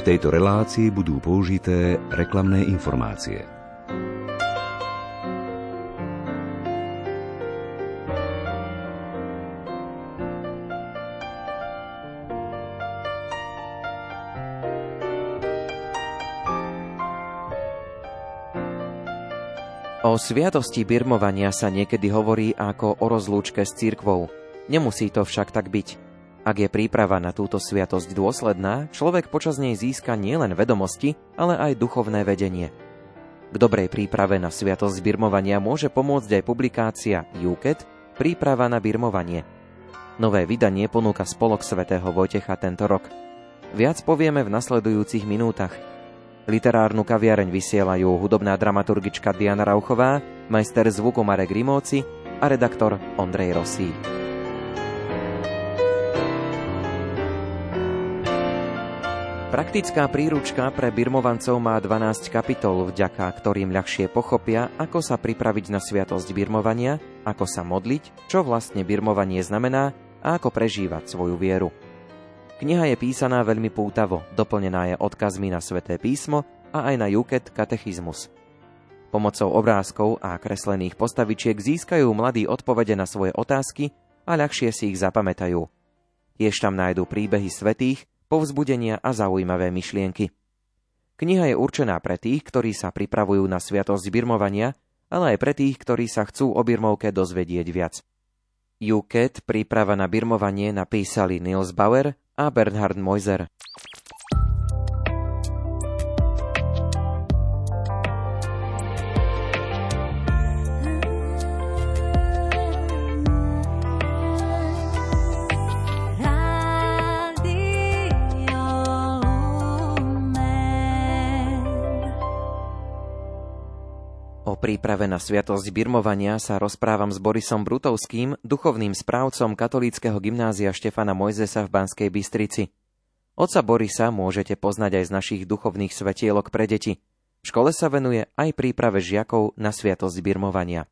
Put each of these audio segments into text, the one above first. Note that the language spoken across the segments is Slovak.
V tejto relácii budú použité reklamné informácie. O sviatosti birmovania sa niekedy hovorí ako o rozlúčke s církvou. Nemusí to však tak byť. Ak je príprava na túto sviatosť dôsledná, človek počas nej získa nielen vedomosti, ale aj duchovné vedenie. K dobrej príprave na sviatosť birmovania môže pomôcť aj publikácia UKET Príprava na birmovanie. Nové vydanie ponúka spolok svätého Vojtecha tento rok. Viac povieme v nasledujúcich minútach. Literárnu kaviareň vysielajú hudobná dramaturgička Diana Rauchová, majster zvuku Marek Rimóci a redaktor Ondrej Rosí. Praktická príručka pre birmovancov má 12 kapitol, vďaka ktorým ľahšie pochopia, ako sa pripraviť na sviatosť birmovania, ako sa modliť, čo vlastne birmovanie znamená a ako prežívať svoju vieru. Kniha je písaná veľmi pútavo, doplnená je odkazmi na sveté písmo a aj na Juket katechizmus. Pomocou obrázkov a kreslených postavičiek získajú mladí odpovede na svoje otázky a ľahšie si ich zapamätajú. Tiež tam nájdú príbehy svetých, povzbudenia a zaujímavé myšlienky. Kniha je určená pre tých, ktorí sa pripravujú na sviatosť birmovania, ale aj pre tých, ktorí sa chcú o birmovke dozvedieť viac. UKET, príprava na birmovanie, napísali Niels Bauer a Bernhard Moiser. Príprave na sviatosť birmovania sa rozprávam s Borisom Brutovským, duchovným správcom katolíckého gymnázia Štefana Mojzesa v Banskej Bystrici. Oca Borisa môžete poznať aj z našich duchovných svetielok pre deti. V škole sa venuje aj príprave žiakov na sviatosť birmovania.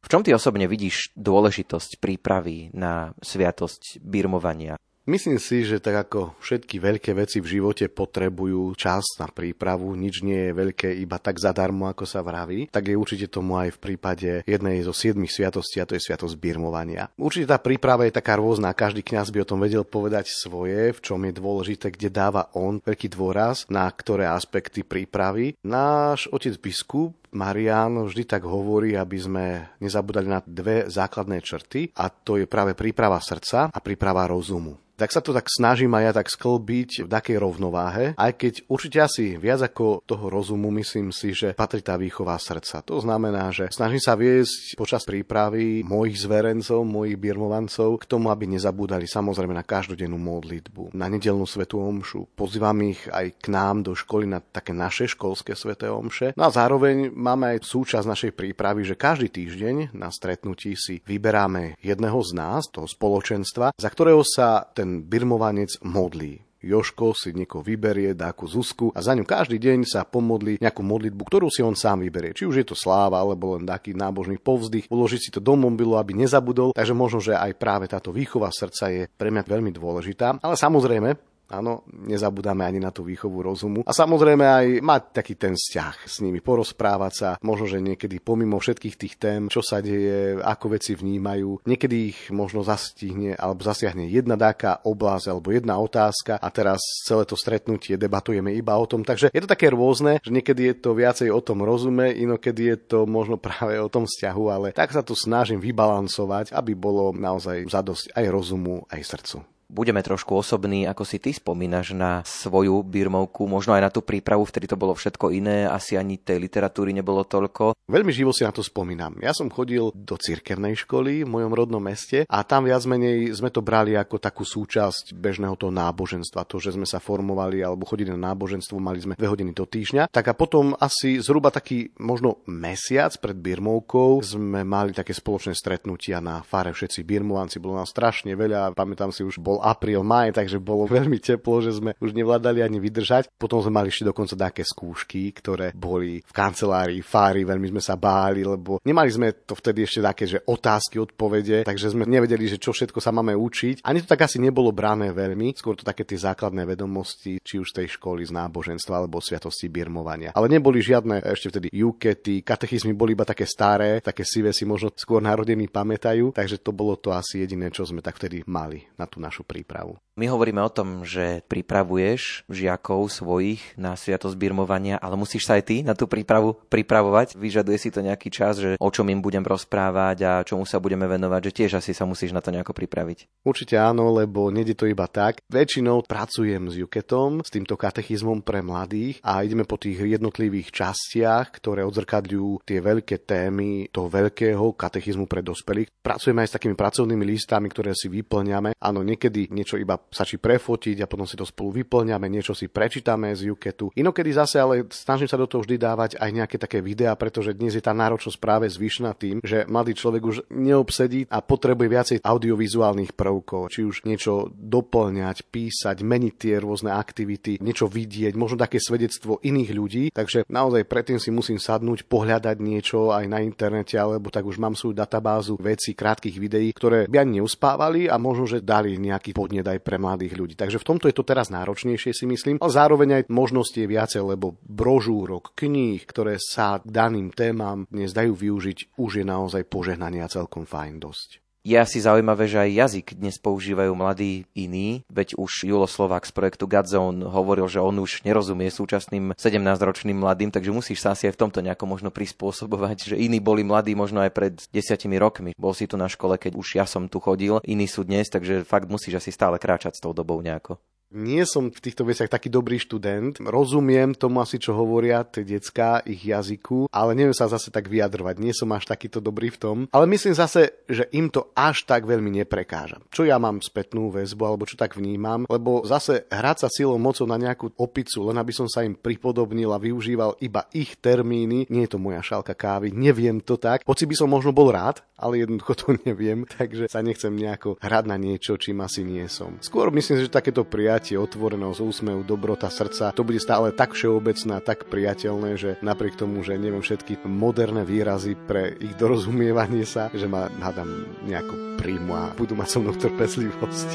V čom ty osobne vidíš dôležitosť prípravy na sviatosť birmovania? Myslím si, že tak ako všetky veľké veci v živote potrebujú čas na prípravu, nič nie je veľké iba tak zadarmo, ako sa vraví, tak je určite tomu aj v prípade jednej zo siedmých sviatostí, a to je sviatosť birmovania. Určite tá príprava je taká rôzna, každý kňaz by o tom vedel povedať svoje, v čom je dôležité, kde dáva on veľký dôraz, na ktoré aspekty prípravy. Náš otec biskup Marian vždy tak hovorí, aby sme nezabudali na dve základné črty a to je práve príprava srdca a príprava rozumu tak sa to tak snažím aj ja tak sklbiť v takej rovnováhe, aj keď určite asi viac ako toho rozumu myslím si, že patrí tá výchova srdca. To znamená, že snažím sa viesť počas prípravy mojich zverencov, mojich birmovancov k tomu, aby nezabúdali samozrejme na každodennú modlitbu, na nedelnú svetú omšu. Pozývam ich aj k nám do školy na také naše školské sveté omše. No a zároveň máme aj súčasť našej prípravy, že každý týždeň na stretnutí si vyberáme jedného z nás, toho spoločenstva, za ktorého sa ten birmovanec modlí. Joško si niekoho vyberie, dá ku Zuzku a za ňu každý deň sa pomodlí nejakú modlitbu, ktorú si on sám vyberie. Či už je to sláva, alebo len taký nábožný povzdych, uložiť si to do mobilu, aby nezabudol. Takže možno, že aj práve táto výchova srdca je pre mňa veľmi dôležitá. Ale samozrejme, Áno, nezabudáme ani na tú výchovu rozumu. A samozrejme aj mať taký ten vzťah s nimi, porozprávať sa, možno, že niekedy pomimo všetkých tých tém, čo sa deje, ako veci vnímajú, niekedy ich možno zastihne alebo zasiahne jedna dáka oblasť alebo jedna otázka a teraz celé to stretnutie debatujeme iba o tom. Takže je to také rôzne, že niekedy je to viacej o tom rozume, inokedy je to možno práve o tom vzťahu, ale tak sa tu snažím vybalancovať, aby bolo naozaj zadosť aj rozumu, aj srdcu. Budeme trošku osobní, ako si ty spomínaš na svoju birmovku, možno aj na tú prípravu, vtedy to bolo všetko iné, asi ani tej literatúry nebolo toľko. Veľmi živo si na to spomínam. Ja som chodil do cirkevnej školy v mojom rodnom meste a tam viac menej sme to brali ako takú súčasť bežného toho náboženstva. To, že sme sa formovali alebo chodili na náboženstvo, mali sme dve hodiny do týždňa. Tak a potom asi zhruba taký možno mesiac pred birmovkou sme mali také spoločné stretnutia na fare všetci birmovanci. Bolo nás strašne veľa, pamätám si už bol bol apríl, maj, takže bolo veľmi teplo, že sme už nevládali ani vydržať. Potom sme mali ešte dokonca také skúšky, ktoré boli v kancelárii Fári, veľmi sme sa báli, lebo nemali sme to vtedy ešte také, že otázky, odpovede, takže sme nevedeli, že čo všetko sa máme učiť. Ani to tak asi nebolo brané veľmi, skôr to také tie základné vedomosti, či už tej školy z náboženstva alebo sviatosti birmovania. Ale neboli žiadne ešte vtedy jukety, katechizmy boli iba také staré, také sivé si možno skôr narodení pamätajú, takže to bolo to asi jediné, čo sme tak vtedy mali na tú našu prípravu. My hovoríme o tom, že pripravuješ žiakov svojich na sviatosť birmovania, ale musíš sa aj ty na tú prípravu pripravovať. Vyžaduje si to nejaký čas, že o čom im budem rozprávať a čomu sa budeme venovať, že tiež asi sa musíš na to nejako pripraviť. Určite áno, lebo nejde to iba tak. Väčšinou pracujem s Juketom, s týmto katechizmom pre mladých a ideme po tých jednotlivých častiach, ktoré odzrkadľujú tie veľké témy toho veľkého katechizmu pre dospelých. Pracujeme aj s takými pracovnými listami, ktoré si vyplňame. Áno, niekedy niečo iba stačí prefotiť a potom si to spolu vyplňame, niečo si prečítame z Juketu. Inokedy zase ale snažím sa do toho vždy dávať aj nejaké také videá, pretože dnes je tá náročnosť práve zvyšná tým, že mladý človek už neobsedí a potrebuje viacej audiovizuálnych prvkov, či už niečo doplňať, písať, meniť tie rôzne aktivity, niečo vidieť, možno také svedectvo iných ľudí. Takže naozaj predtým si musím sadnúť, pohľadať niečo aj na internete, alebo tak už mám svoju databázu vecí, krátkých videí, ktoré by ani neuspávali a možno, že dali nejaký podnet aj pre mladých ľudí. Takže v tomto je to teraz náročnejšie si myslím, ale zároveň aj možnosti je viacej, lebo brožúrok, kníh, ktoré sa daným témam dnes dajú využiť, už je naozaj požehnania celkom fajn dosť. Je asi zaujímavé, že aj jazyk dnes používajú mladí iní, veď už Julo Slovák z projektu Godzone hovoril, že on už nerozumie súčasným 17-ročným mladým, takže musíš sa asi aj v tomto nejako možno prispôsobovať, že iní boli mladí možno aj pred desiatimi rokmi. Bol si tu na škole, keď už ja som tu chodil, iní sú dnes, takže fakt musíš asi stále kráčať s tou dobou nejako. Nie som v týchto veciach taký dobrý študent. Rozumiem tomu asi, čo hovoria tie decka, ich jazyku, ale neviem sa zase tak vyjadrovať. Nie som až takýto dobrý v tom. Ale myslím zase, že im to až tak veľmi neprekáža. Čo ja mám spätnú väzbu, alebo čo tak vnímam, lebo zase hrať sa silou mocou na nejakú opicu, len aby som sa im pripodobnil a využíval iba ich termíny, nie je to moja šálka kávy, neviem to tak. Hoci by som možno bol rád, ale jednoducho to neviem, takže sa nechcem nejako hrať na niečo, čím asi nie som. Skôr myslím, že takéto prijať prijatie, otvorenosť, úsmev, dobrota srdca, to bude stále tak všeobecné a tak priateľné, že napriek tomu, že neviem všetky moderné výrazy pre ich dorozumievanie sa, že ma hádam nejako príjmu a budú mať so mnou trpezlivosť.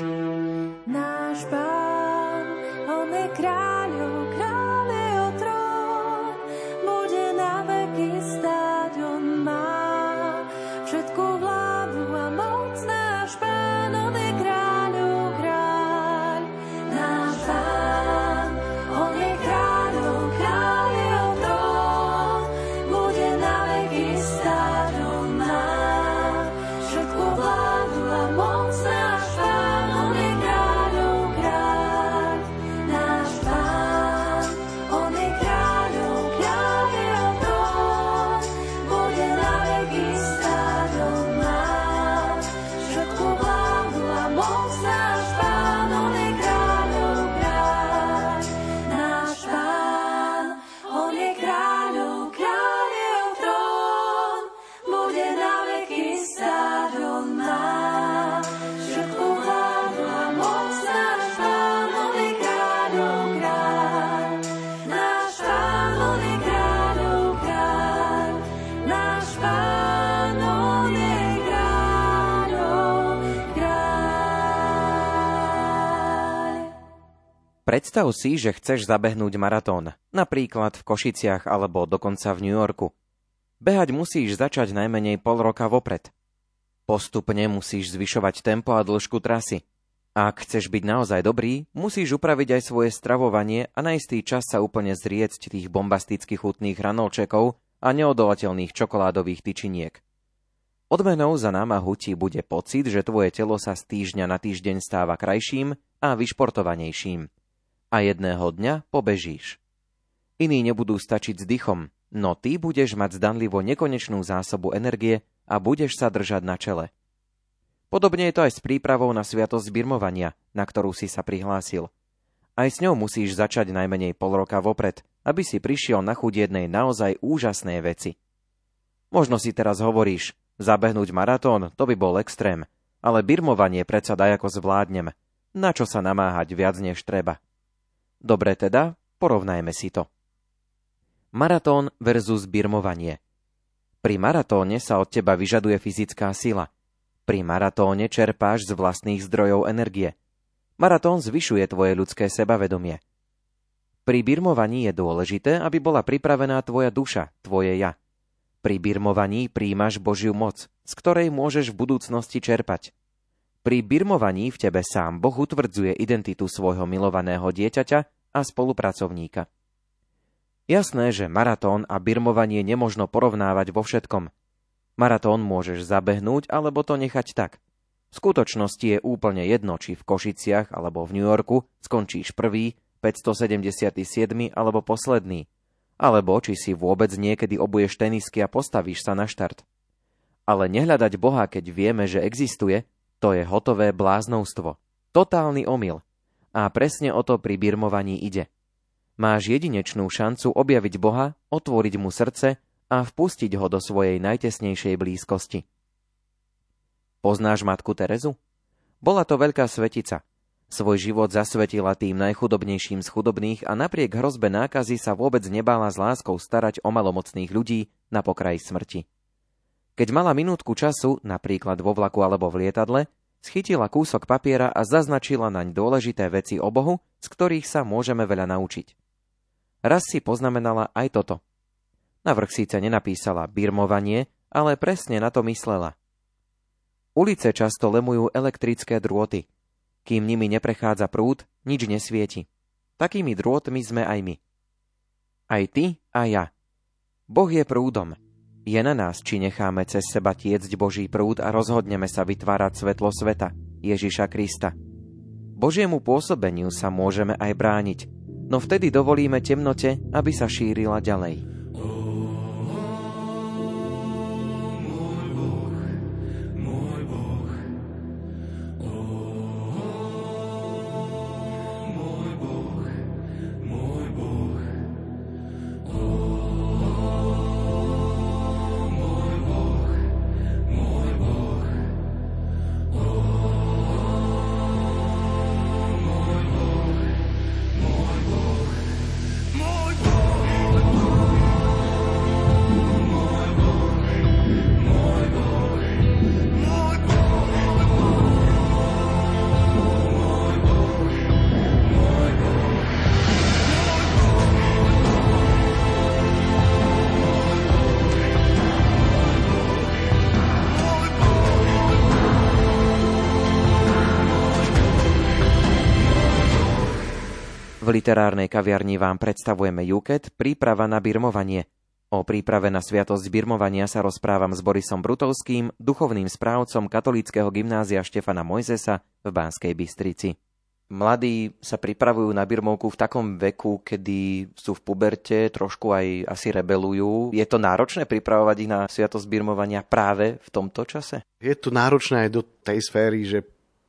Náš pán, Predstav si, že chceš zabehnúť maratón, napríklad v Košiciach alebo dokonca v New Yorku. Behať musíš začať najmenej pol roka vopred. Postupne musíš zvyšovať tempo a dĺžku trasy. Ak chceš byť naozaj dobrý, musíš upraviť aj svoje stravovanie a na istý čas sa úplne zriecť tých bombastických chutných hranolčekov a neodolateľných čokoládových tyčiniek. Odmenou za námahu ti bude pocit, že tvoje telo sa z týždňa na týždeň stáva krajším a vyšportovanejším a jedného dňa pobežíš. Iní nebudú stačiť s dychom, no ty budeš mať zdanlivo nekonečnú zásobu energie a budeš sa držať na čele. Podobne je to aj s prípravou na sviatosť birmovania, na ktorú si sa prihlásil. Aj s ňou musíš začať najmenej pol roka vopred, aby si prišiel na chuť jednej naozaj úžasnej veci. Možno si teraz hovoríš, zabehnúť maratón, to by bol extrém, ale birmovanie predsa daj ako zvládnem. Na čo sa namáhať viac než treba? Dobre teda, porovnajme si to. Maratón versus birmovanie. Pri maratóne sa od teba vyžaduje fyzická sila. Pri maratóne čerpáš z vlastných zdrojov energie. Maratón zvyšuje tvoje ľudské sebavedomie. Pri birmovaní je dôležité, aby bola pripravená tvoja duša, tvoje ja. Pri birmovaní príjmaš Božiu moc, z ktorej môžeš v budúcnosti čerpať. Pri birmovaní v tebe sám Boh utvrdzuje identitu svojho milovaného dieťaťa a spolupracovníka. Jasné, že maratón a birmovanie nemožno porovnávať vo všetkom. Maratón môžeš zabehnúť alebo to nechať tak. V skutočnosti je úplne jedno, či v Košiciach alebo v New Yorku skončíš prvý, 577 alebo posledný, alebo či si vôbec niekedy obuješ tenisky a postavíš sa na štart. Ale nehľadať Boha, keď vieme, že existuje, to je hotové bláznovstvo. Totálny omyl. A presne o to pri birmovaní ide. Máš jedinečnú šancu objaviť Boha, otvoriť mu srdce a vpustiť ho do svojej najtesnejšej blízkosti. Poznáš matku Terezu? Bola to veľká svetica. Svoj život zasvetila tým najchudobnejším z chudobných a napriek hrozbe nákazy sa vôbec nebála s láskou starať o malomocných ľudí na pokraji smrti. Keď mala minútku času, napríklad vo vlaku alebo v lietadle, schytila kúsok papiera a zaznačila naň dôležité veci o Bohu, z ktorých sa môžeme veľa naučiť. Raz si poznamenala aj toto. Na vrch síce nenapísala birmovanie, ale presne na to myslela. Ulice často lemujú elektrické drôty. Kým nimi neprechádza prúd, nič nesvieti. Takými drôtmi sme aj my. Aj ty a ja. Boh je prúdom, je na nás, či necháme cez seba tiecť Boží prúd a rozhodneme sa vytvárať svetlo sveta, Ježiša Krista. Božiemu pôsobeniu sa môžeme aj brániť, no vtedy dovolíme temnote, aby sa šírila ďalej. Literárnej kaviarni vám predstavujeme Juket, príprava na birmovanie. O príprave na sviatosť birmovania sa rozprávam s Borisom Brutovským, duchovným správcom katolíckého gymnázia Štefana Mojzesa v Banskej Bystrici. Mladí sa pripravujú na birmovku v takom veku, kedy sú v puberte, trošku aj asi rebelujú. Je to náročné pripravovať ich na sviatosť birmovania práve v tomto čase? Je to náročné aj do tej sféry, že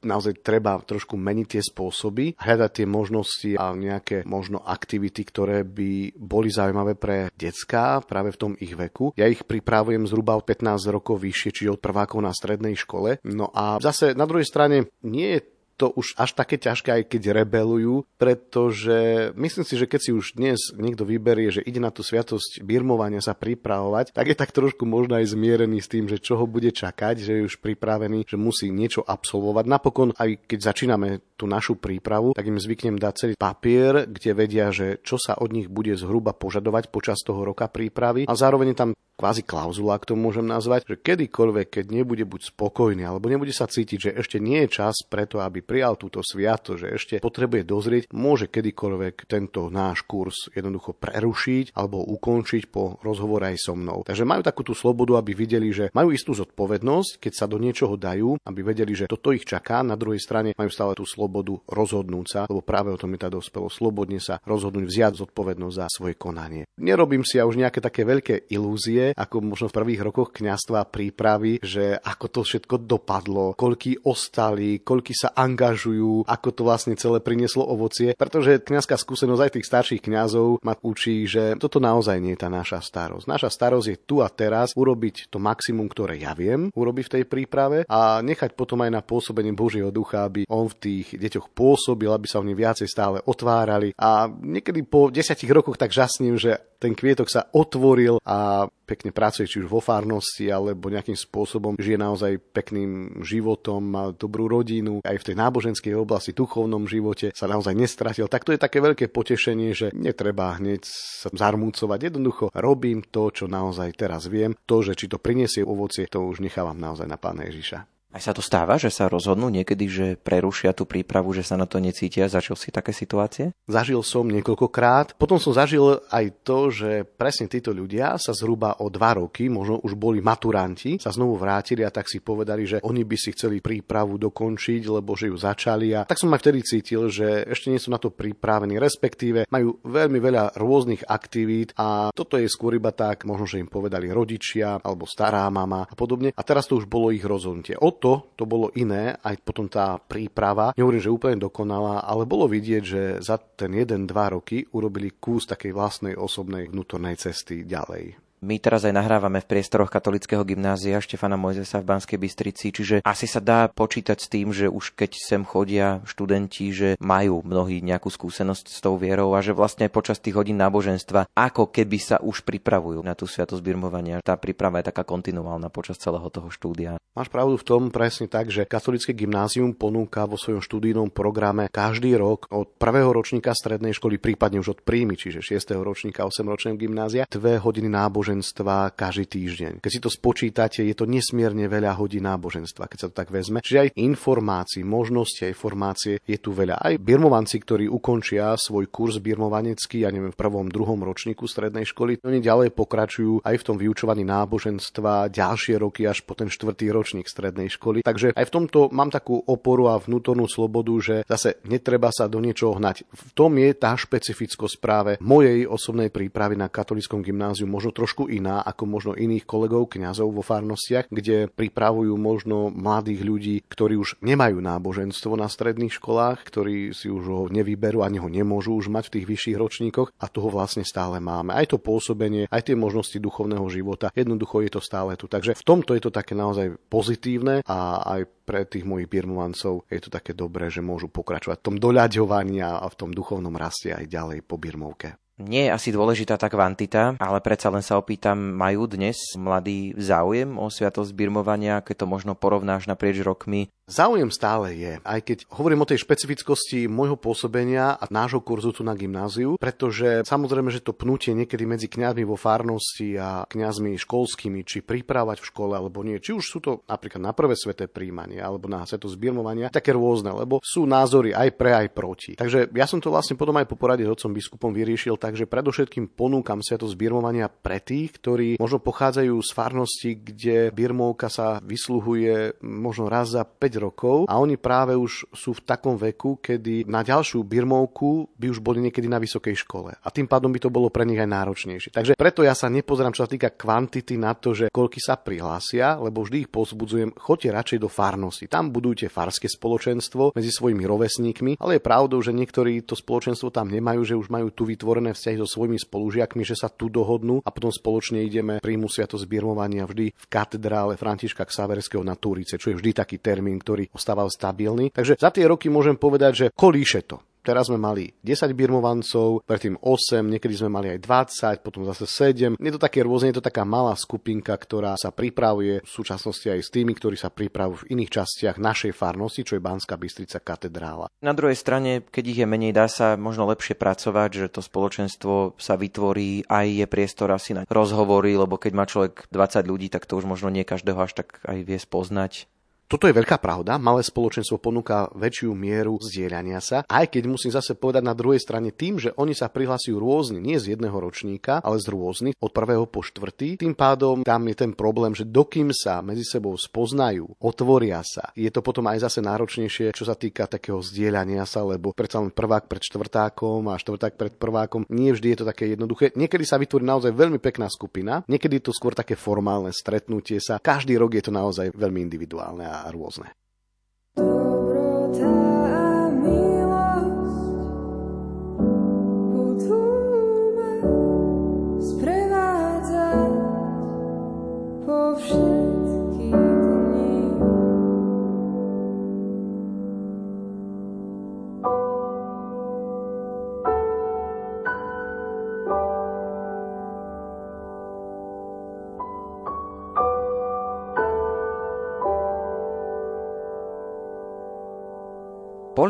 naozaj treba trošku meniť tie spôsoby, hľadať tie možnosti a nejaké možno aktivity, ktoré by boli zaujímavé pre decka práve v tom ich veku. Ja ich pripravujem zhruba od 15 rokov vyššie, čiže od prvákov na strednej škole. No a zase na druhej strane nie je to už až také ťažké, aj keď rebelujú, pretože myslím si, že keď si už dnes niekto vyberie, že ide na tú sviatosť birmovania sa pripravovať, tak je tak trošku možno aj zmierený s tým, že čo ho bude čakať, že je už pripravený, že musí niečo absolvovať. Napokon, aj keď začíname tú našu prípravu, tak im zvyknem dať celý papier, kde vedia, že čo sa od nich bude zhruba požadovať počas toho roka prípravy a zároveň tam kvázi klauzula, ak to môžem nazvať, že kedykoľvek, keď nebude buď spokojný alebo nebude sa cítiť, že ešte nie je čas preto, aby prijal túto sviato, že ešte potrebuje dozrieť, môže kedykoľvek tento náš kurz jednoducho prerušiť alebo ukončiť po rozhovore aj so mnou. Takže majú takú tú slobodu, aby videli, že majú istú zodpovednosť, keď sa do niečoho dajú, aby vedeli, že toto ich čaká. Na druhej strane majú stále tú slobodu rozhodnúť sa, lebo práve o tom je tá dospelo slobodne sa rozhodnúť vziať zodpovednosť za svoje konanie. Nerobím si ja už nejaké také veľké ilúzie, ako možno v prvých rokoch kňastva prípravy, že ako to všetko dopadlo, koľky ostali, koľky sa angažujú, ako to vlastne celé prinieslo ovocie, pretože kňazská skúsenosť aj tých starších kňazov ma učí, že toto naozaj nie je tá naša starosť. Naša starosť je tu a teraz urobiť to maximum, ktoré ja viem urobiť v tej príprave a nechať potom aj na pôsobenie Božieho ducha, aby on v tých deťoch pôsobil, aby sa oni viacej stále otvárali. A niekedy po desiatich rokoch tak žasním, že ten kvietok sa otvoril a pekne pracuje, či už vo farnosti, alebo nejakým spôsobom žije naozaj pekným životom, má dobrú rodinu, aj v tej náboženskej oblasti, duchovnom živote sa naozaj nestratil. Tak to je také veľké potešenie, že netreba hneď sa zarmúcovať. Jednoducho robím to, čo naozaj teraz viem. To, že či to priniesie ovocie, to už nechávam naozaj na Pána Ježiša. Aj sa to stáva, že sa rozhodnú niekedy, že prerušia tú prípravu, že sa na to necítia? Zažil si také situácie? Zažil som niekoľkokrát. Potom som zažil aj to, že presne títo ľudia sa zhruba o dva roky, možno už boli maturanti, sa znovu vrátili a tak si povedali, že oni by si chceli prípravu dokončiť, lebo že ju začali. A tak som aj vtedy cítil, že ešte nie sú na to pripravení, respektíve majú veľmi veľa rôznych aktivít a toto je skôr iba tak, možno, že im povedali rodičia alebo stará mama a podobne. A teraz to už bolo ich rozhodnutie. Od to, to bolo iné, aj potom tá príprava, nehovorím, že úplne dokonalá, ale bolo vidieť, že za ten 1-2 roky urobili kus takej vlastnej osobnej vnútornej cesty ďalej. My teraz aj nahrávame v priestoroch katolického gymnázia Štefana Mojzesa v Banskej Bystrici, čiže asi sa dá počítať s tým, že už keď sem chodia študenti, že majú mnohí nejakú skúsenosť s tou vierou a že vlastne počas tých hodín náboženstva ako keby sa už pripravujú na tú sviatosť birmovania. Tá príprava je taká kontinuálna počas celého toho štúdia. Máš pravdu v tom presne tak, že katolické gymnázium ponúka vo svojom študijnom programe každý rok od prvého ročníka strednej školy, prípadne už od príjmy, čiže 6. ročníka 8 ročného gymnázia, dve hodiny náboženstva náboženstva každý týždeň. Keď si to spočítate, je to nesmierne veľa hodín náboženstva, keď sa to tak vezme. Čiže aj informácií, možnosti a informácie je tu veľa. Aj birmovanci, ktorí ukončia svoj kurz birmovanecký, ja neviem, v prvom, druhom ročníku strednej školy, oni ďalej pokračujú aj v tom vyučovaní náboženstva ďalšie roky až po ten štvrtý ročník strednej školy. Takže aj v tomto mám takú oporu a vnútornú slobodu, že zase netreba sa do niečoho hnať. V tom je tá špecifickosť práve mojej osobnej prípravy na katolickom gymnáziu možno trošku trošku iná ako možno iných kolegov kňazov vo farnostiach, kde pripravujú možno mladých ľudí, ktorí už nemajú náboženstvo na stredných školách, ktorí si už ho nevyberú ani ho nemôžu už mať v tých vyšších ročníkoch a toho vlastne stále máme. Aj to pôsobenie, aj tie možnosti duchovného života, jednoducho je to stále tu. Takže v tomto je to také naozaj pozitívne a aj pre tých mojich birmovancov je to také dobré, že môžu pokračovať v tom doľaďovaní a v tom duchovnom raste aj ďalej po birmovke. Nie je asi dôležitá tá kvantita, ale predsa len sa opýtam, majú dnes mladí záujem o sviatosť birmovania, keď to možno porovnáš naprieč rokmi Záujem stále je, aj keď hovorím o tej špecifickosti môjho pôsobenia a nášho kurzu tu na gymnáziu, pretože samozrejme, že to pnutie niekedy medzi kňazmi vo farnosti a kňazmi školskými, či pripravať v škole alebo nie, či už sú to napríklad na prvé sveté príjmanie alebo na sveto zbirmovania, také rôzne, lebo sú názory aj pre, aj proti. Takže ja som to vlastne potom aj po porade s otcom biskupom vyriešil, takže predovšetkým ponúkam sveto zbirmovania pre tých, ktorí možno pochádzajú z farnosti, kde birmovka sa vysluhuje možno raz za 5 rokov a oni práve už sú v takom veku, kedy na ďalšiu birmovku by už boli niekedy na vysokej škole. A tým pádom by to bolo pre nich aj náročnejšie. Takže preto ja sa nepozerám, čo sa týka kvantity na to, že koľky sa prihlásia, lebo vždy ich pozbudzujem, choďte radšej do farnosti. Tam budujte farské spoločenstvo medzi svojimi rovesníkmi, ale je pravdou, že niektorí to spoločenstvo tam nemajú, že už majú tu vytvorené vzťahy so svojimi spolužiakmi, že sa tu dohodnú a potom spoločne ideme príjmu sviatosť birmovania vždy v katedrále Františka Ksaverského na Túrice, čo je vždy taký termín, ktorý ostával stabilný. Takže za tie roky môžem povedať, že kolíše to. Teraz sme mali 10 birmovancov, predtým 8, niekedy sme mali aj 20, potom zase 7. Je to také rôzne, je to taká malá skupinka, ktorá sa pripravuje v súčasnosti aj s tými, ktorí sa pripravujú v iných častiach našej farnosti, čo je Banská Bystrica katedrála. Na druhej strane, keď ich je menej, dá sa možno lepšie pracovať, že to spoločenstvo sa vytvorí, aj je priestor asi na rozhovory, lebo keď má človek 20 ľudí, tak to už možno nie každého až tak aj vie spoznať. Toto je veľká pravda. Malé spoločenstvo ponúka väčšiu mieru zdieľania sa, aj keď musím zase povedať na druhej strane tým, že oni sa prihlasujú rôzne, nie z jedného ročníka, ale z rôznych, od prvého po štvrtý. Tým pádom tam je ten problém, že dokým sa medzi sebou spoznajú, otvoria sa, je to potom aj zase náročnejšie, čo sa týka takého zdieľania sa, lebo predsa len prvák pred štvrtákom a štvrták pred prvákom, nie vždy je to také jednoduché. Niekedy sa vytvorí naozaj veľmi pekná skupina, niekedy je to skôr také formálne stretnutie sa. Každý rok je to naozaj veľmi individuálne a rôzne. Dobro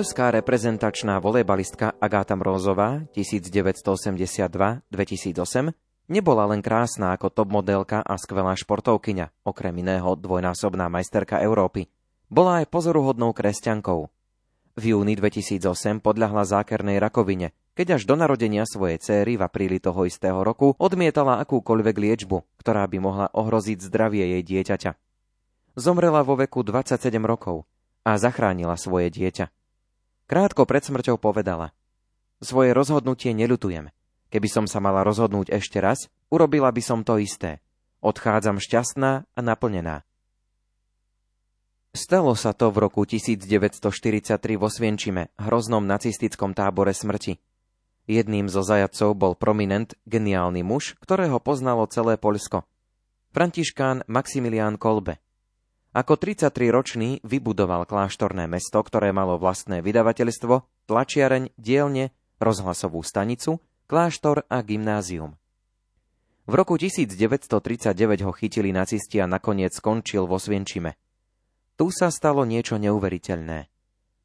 Poľská reprezentačná volejbalistka Agáta Mrózová 1982-2008 nebola len krásna ako top modelka a skvelá športovkyňa, okrem iného dvojnásobná majsterka Európy. Bola aj pozoruhodnou kresťankou. V júni 2008 podľahla zákernej rakovine, keď až do narodenia svojej céry v apríli toho istého roku odmietala akúkoľvek liečbu, ktorá by mohla ohroziť zdravie jej dieťaťa. Zomrela vo veku 27 rokov a zachránila svoje dieťa. Krátko pred smrťou povedala. Svoje rozhodnutie neľutujem. Keby som sa mala rozhodnúť ešte raz, urobila by som to isté. Odchádzam šťastná a naplnená. Stalo sa to v roku 1943 vo Svienčime, hroznom nacistickom tábore smrti. Jedným zo zajacov bol prominent, geniálny muž, ktorého poznalo celé Poľsko. Františkán Maximilián Kolbe. Ako 33-ročný vybudoval kláštorné mesto, ktoré malo vlastné vydavateľstvo, tlačiareň, dielne, rozhlasovú stanicu, kláštor a gymnázium. V roku 1939 ho chytili nacisti a nakoniec skončil vo Svienčime. Tu sa stalo niečo neuveriteľné.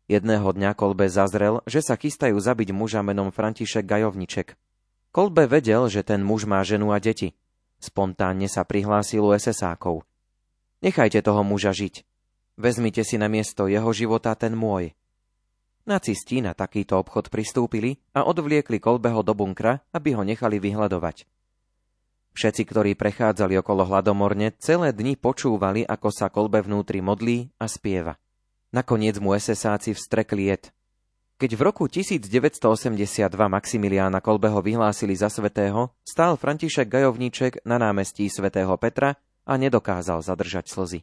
Jedného dňa Kolbe zazrel, že sa chystajú zabiť muža menom František Gajovniček. Kolbe vedel, že ten muž má ženu a deti. Spontánne sa prihlásil u SS-ákov. Nechajte toho muža žiť. Vezmite si na miesto jeho života ten môj. Nacisti na takýto obchod pristúpili a odvliekli Kolbeho do bunkra, aby ho nechali vyhľadovať. Všetci, ktorí prechádzali okolo hladomorne, celé dni počúvali, ako sa Kolbe vnútri modlí a spieva. Nakoniec mu SS-áci vstrekli jed. Keď v roku 1982 Maximiliána Kolbeho vyhlásili za svetého, stál František Gajovníček na námestí svätého Petra a nedokázal zadržať slzy.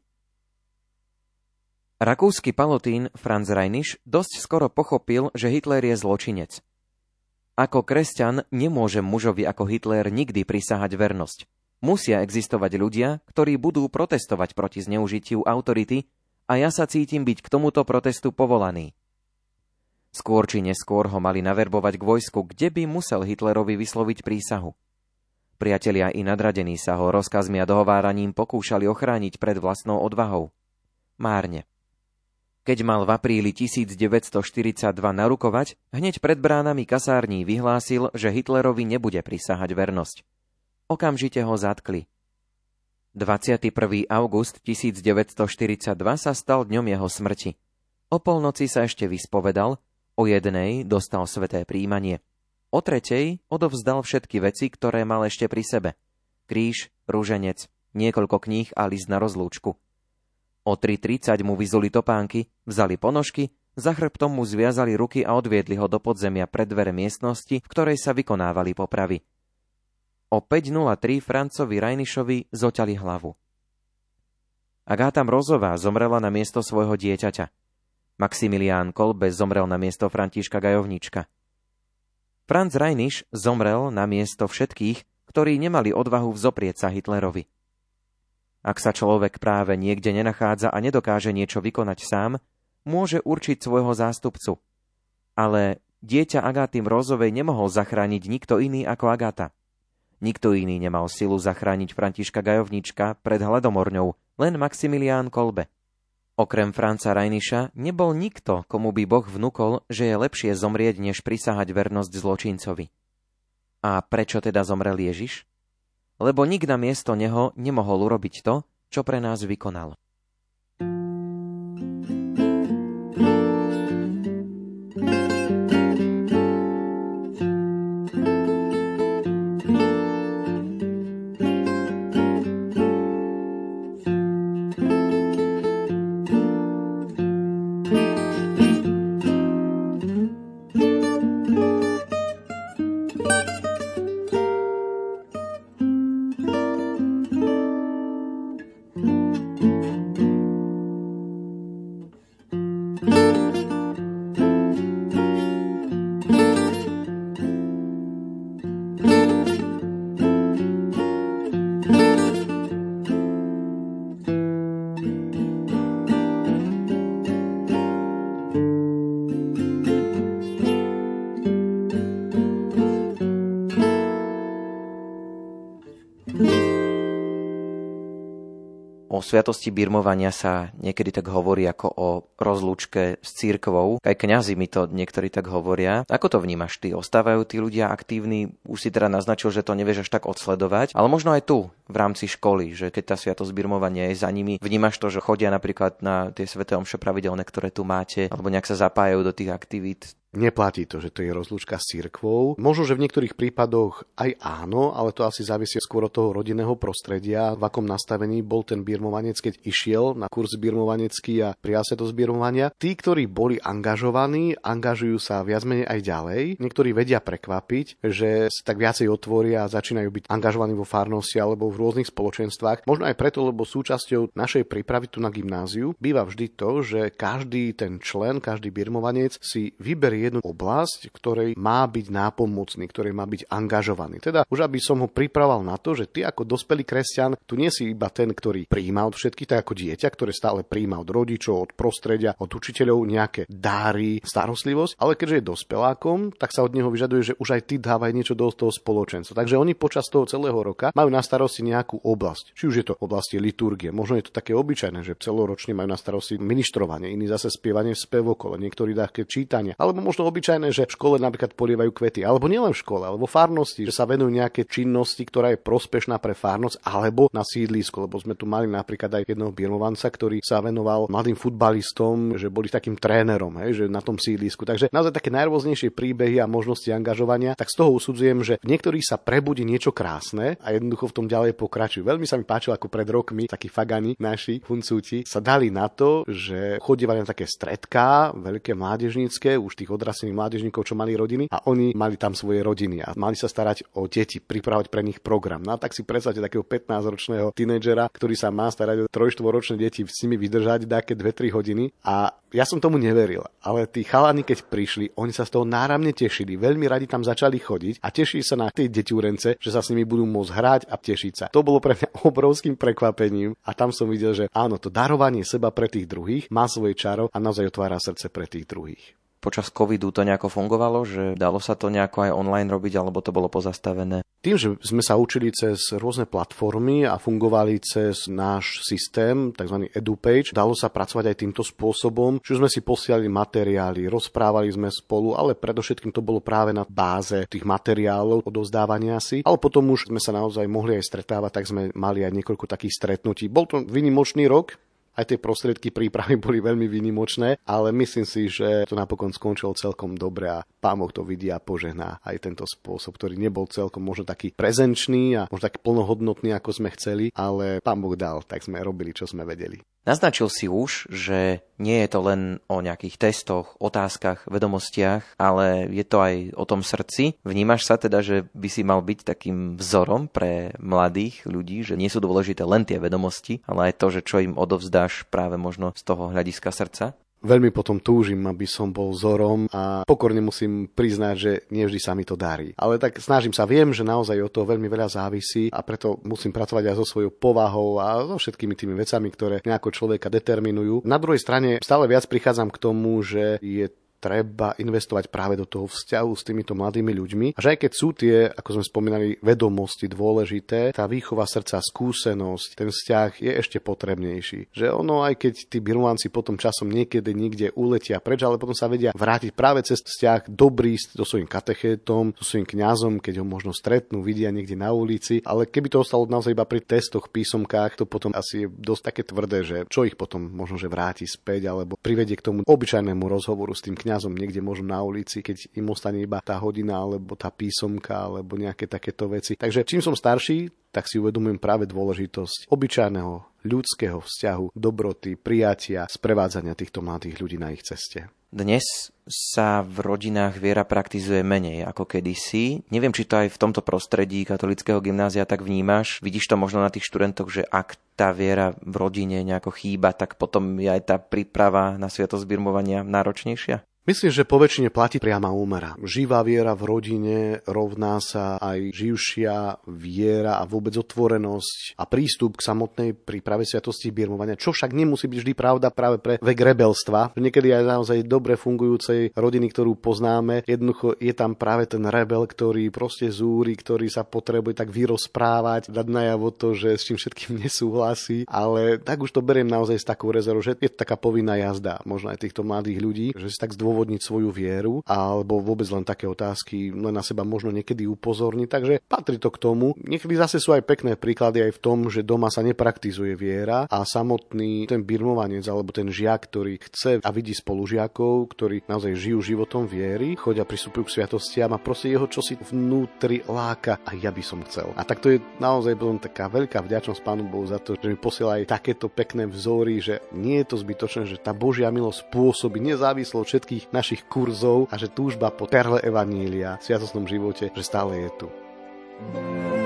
Rakúsky palotín Franz Reinisch dosť skoro pochopil, že Hitler je zločinec. Ako kresťan nemôže mužovi ako Hitler nikdy prisahať vernosť. Musia existovať ľudia, ktorí budú protestovať proti zneužitiu autority a ja sa cítim byť k tomuto protestu povolaný. Skôr či neskôr ho mali naverbovať k vojsku, kde by musel Hitlerovi vysloviť prísahu. Priatelia i nadradení sa ho rozkazmi a dohováraním pokúšali ochrániť pred vlastnou odvahou. Márne. Keď mal v apríli 1942 narukovať, hneď pred bránami kasární vyhlásil, že Hitlerovi nebude prisahať vernosť. Okamžite ho zatkli. 21. august 1942 sa stal dňom jeho smrti. O polnoci sa ešte vyspovedal, o jednej dostal sveté príjmanie. O tretej odovzdal všetky veci, ktoré mal ešte pri sebe. Kríž, rúženec, niekoľko kníh a list na rozlúčku. O 3.30 mu vyzuli topánky, vzali ponožky, za chrbtom mu zviazali ruky a odviedli ho do podzemia pred dvere miestnosti, v ktorej sa vykonávali popravy. O 5.03 Francovi Rajnišovi zoťali hlavu. Agáta Mrozová zomrela na miesto svojho dieťaťa. Maximilián Kolbe zomrel na miesto Františka Gajovnička. Franz Reinisch zomrel na miesto všetkých, ktorí nemali odvahu vzoprieť sa Hitlerovi. Ak sa človek práve niekde nenachádza a nedokáže niečo vykonať sám, môže určiť svojho zástupcu. Ale dieťa Agáty Mrozovej nemohol zachrániť nikto iný ako Agáta. Nikto iný nemal silu zachrániť Františka Gajovnička pred hladomorňou, len Maximilián Kolbe. Okrem Franca Rajniša nebol nikto, komu by Boh vnúkol, že je lepšie zomrieť, než prisahať vernosť zločincovi. A prečo teda zomrel Ježiš? Lebo nik miesto neho nemohol urobiť to, čo pre nás vykonal. Sviatosti birmovania sa niekedy tak hovorí ako o rozlúčke s církvou. Aj kňazi mi to niektorí tak hovoria. Ako to vnímaš ty? Ostávajú tí ľudia aktívni? Už si teda naznačil, že to nevieš až tak odsledovať, ale možno aj tu v rámci školy, že keď tá sviatosť birmovania je za nimi, vnímaš to, že chodia napríklad na tie sveté omše pravidelné, ktoré tu máte, alebo nejak sa zapájajú do tých aktivít Neplatí to, že to je rozlúčka s cirkvou. Možno, že v niektorých prípadoch aj áno, ale to asi závisí skôr od toho rodinného prostredia, v akom nastavení bol ten birmovanec, keď išiel na kurz birmovanecký a prijal sa do zbirmovania. Tí, ktorí boli angažovaní, angažujú sa viac menej aj ďalej. Niektorí vedia prekvapiť, že sa tak viacej otvoria a začínajú byť angažovaní vo farnosti alebo v rôznych spoločenstvách. Možno aj preto, lebo súčasťou našej prípravy tu na gymnáziu býva vždy to, že každý ten člen, každý birmovanec si vyberie jednu oblasť, ktorej má byť nápomocný, ktorej má byť angažovaný. Teda už aby som ho pripravoval na to, že ty ako dospelý kresťan, tu nie si iba ten, ktorý príjma od všetkých, tak ako dieťa, ktoré stále príjma od rodičov, od prostredia, od učiteľov nejaké dáry, starostlivosť, ale keďže je dospelákom, tak sa od neho vyžaduje, že už aj ty dávaj niečo do toho spoločenstva. Takže oni počas toho celého roka majú na starosti nejakú oblasť. Či už je to oblasti liturgie, možno je to také obyčajné, že celoročne majú na starosti ministrovanie, iní zase spievanie v spevokole, niektorí také čítania, alebo možno obyčajné, že v škole napríklad polievajú kvety, alebo nielen v škole, alebo v farnosti, že sa venujú nejaké činnosti, ktorá je prospešná pre farnosť, alebo na sídlisku, lebo sme tu mali napríklad aj jedného birmovanca, ktorý sa venoval mladým futbalistom, že boli takým trénerom, hej, že na tom sídlisku. Takže naozaj také najrôznejšie príbehy a možnosti angažovania, tak z toho usudzujem, že v niektorých sa prebudí niečo krásne a jednoducho v tom ďalej pokračujú. Veľmi sa mi páčilo, ako pred rokmi takí fagani naši huncúti sa dali na to, že chodívali na také stredká, veľké mládežnícke, už tých odrastených mládežníkov, čo mali rodiny a oni mali tam svoje rodiny a mali sa starať o deti, pripravať pre nich program. No a tak si predstavte takého 15-ročného tínedžera, ktorý sa má starať o 3-4-ročné deti, s nimi vydržať také 2-3 hodiny a ja som tomu neveril, ale tí chalani, keď prišli, oni sa z toho náramne tešili, veľmi radi tam začali chodiť a tešili sa na tie deťúrence, že sa s nimi budú môcť hrať a tešiť sa. To bolo pre mňa obrovským prekvapením a tam som videl, že áno, to darovanie seba pre tých druhých má svoje čaro a naozaj otvára srdce pre tých druhých počas covidu to nejako fungovalo, že dalo sa to nejako aj online robiť, alebo to bolo pozastavené? Tým, že sme sa učili cez rôzne platformy a fungovali cez náš systém, tzv. EduPage, dalo sa pracovať aj týmto spôsobom, že sme si posielali materiály, rozprávali sme spolu, ale predovšetkým to bolo práve na báze tých materiálov, odozdávania si. Ale potom už sme sa naozaj mohli aj stretávať, tak sme mali aj niekoľko takých stretnutí. Bol to vynimočný rok, aj tie prostriedky prípravy boli veľmi výnimočné, ale myslím si, že to napokon skončilo celkom dobre a pán Boh to vidí a požehná aj tento spôsob, ktorý nebol celkom možno taký prezenčný a možno taký plnohodnotný, ako sme chceli, ale pán Boh dal, tak sme robili, čo sme vedeli. Naznačil si už, že nie je to len o nejakých testoch, otázkach, vedomostiach, ale je to aj o tom srdci. Vnímaš sa teda, že by si mal byť takým vzorom pre mladých ľudí, že nie sú dôležité len tie vedomosti, ale aj to, že čo im odovzdáš práve možno z toho hľadiska srdca? Veľmi potom túžim, aby som bol vzorom a pokorne musím priznať, že nevždy sa mi to darí. Ale tak snažím sa, viem, že naozaj o to veľmi veľa závisí a preto musím pracovať aj so svojou povahou a so všetkými tými vecami, ktoré nejako človeka determinujú. Na druhej strane stále viac prichádzam k tomu, že je treba investovať práve do toho vzťahu s týmito mladými ľuďmi. A že aj keď sú tie, ako sme spomínali, vedomosti dôležité, tá výchova srdca, skúsenosť, ten vzťah je ešte potrebnejší. Že ono, aj keď tí birmovanci potom časom niekedy niekde uletia preč, ale potom sa vedia vrátiť práve cez vzťah dobrý so svojím katechétom, so svojím kňazom, keď ho možno stretnú, vidia niekde na ulici. Ale keby to ostalo naozaj iba pri testoch, písomkách, to potom asi je dosť také tvrdé, že čo ich potom možno že vráti späť alebo privedie k tomu obyčajnému rozhovoru s tým kňazom kňazom niekde možno na ulici, keď im ostane iba tá hodina alebo tá písomka alebo nejaké takéto veci. Takže čím som starší, tak si uvedomujem práve dôležitosť obyčajného ľudského vzťahu, dobroty, prijatia, sprevádzania týchto mladých ľudí na ich ceste. Dnes sa v rodinách viera praktizuje menej ako kedysi. Neviem, či to aj v tomto prostredí katolického gymnázia tak vnímaš. Vidíš to možno na tých študentoch, že ak tá viera v rodine nejako chýba, tak potom je aj tá príprava na sviatosť birmovania náročnejšia? Myslím, že po väčšine platí priama úmera. Živá viera v rodine rovná sa aj živšia viera a vôbec otvorenosť a prístup k samotnej príprave sviatosti birmovania, čo však nemusí byť vždy pravda práve pre vek rebelstva. Niekedy aj naozaj dobre fungujúcej rodiny, ktorú poznáme, jednoducho je tam práve ten rebel, ktorý proste zúri, ktorý sa potrebuje tak vyrozprávať, dať najavo to, že s čím všetkým nesúhlasí, ale tak už to beriem naozaj s takou rezervou, že je taká povinná jazda možno aj týchto mladých ľudí, že si tak zdôvodňujú zdôvodniť svoju vieru alebo vôbec len také otázky len na seba možno niekedy upozorniť. Takže patrí to k tomu. Niekedy zase sú aj pekné príklady aj v tom, že doma sa nepraktizuje viera a samotný ten birmovanec alebo ten žiak, ktorý chce a vidí spolužiakov, ktorí naozaj žijú životom viery, chodia, pristupujú k sviatostiam a proste jeho čosi vnútri láka a ja by som chcel. A tak to je naozaj potom taká veľká vďačnosť Pánu Bohu za to, že mi posiela aj takéto pekné vzory, že nie je to zbytočné, že tá Božia milosť spôsobí nezávislo od všetkých tých našich kurzov a že túžba po perle Evanília v sviatostnom živote, že stále je tu. thank you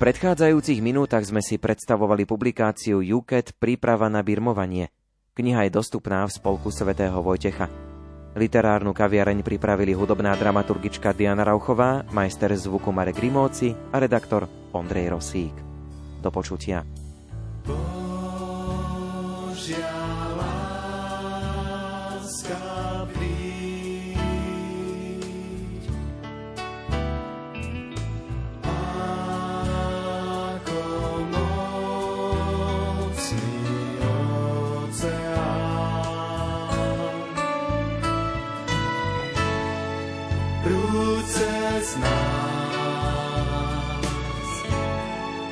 predchádzajúcich minútach sme si predstavovali publikáciu UKET Príprava na birmovanie. Kniha je dostupná v spolku svätého Vojtecha. Literárnu kaviareň pripravili hudobná dramaturgička Diana Rauchová, majster zvuku Marek Rimóci a redaktor Ondrej Rosík. Do počutia. Božia.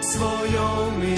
Svojou milosťou.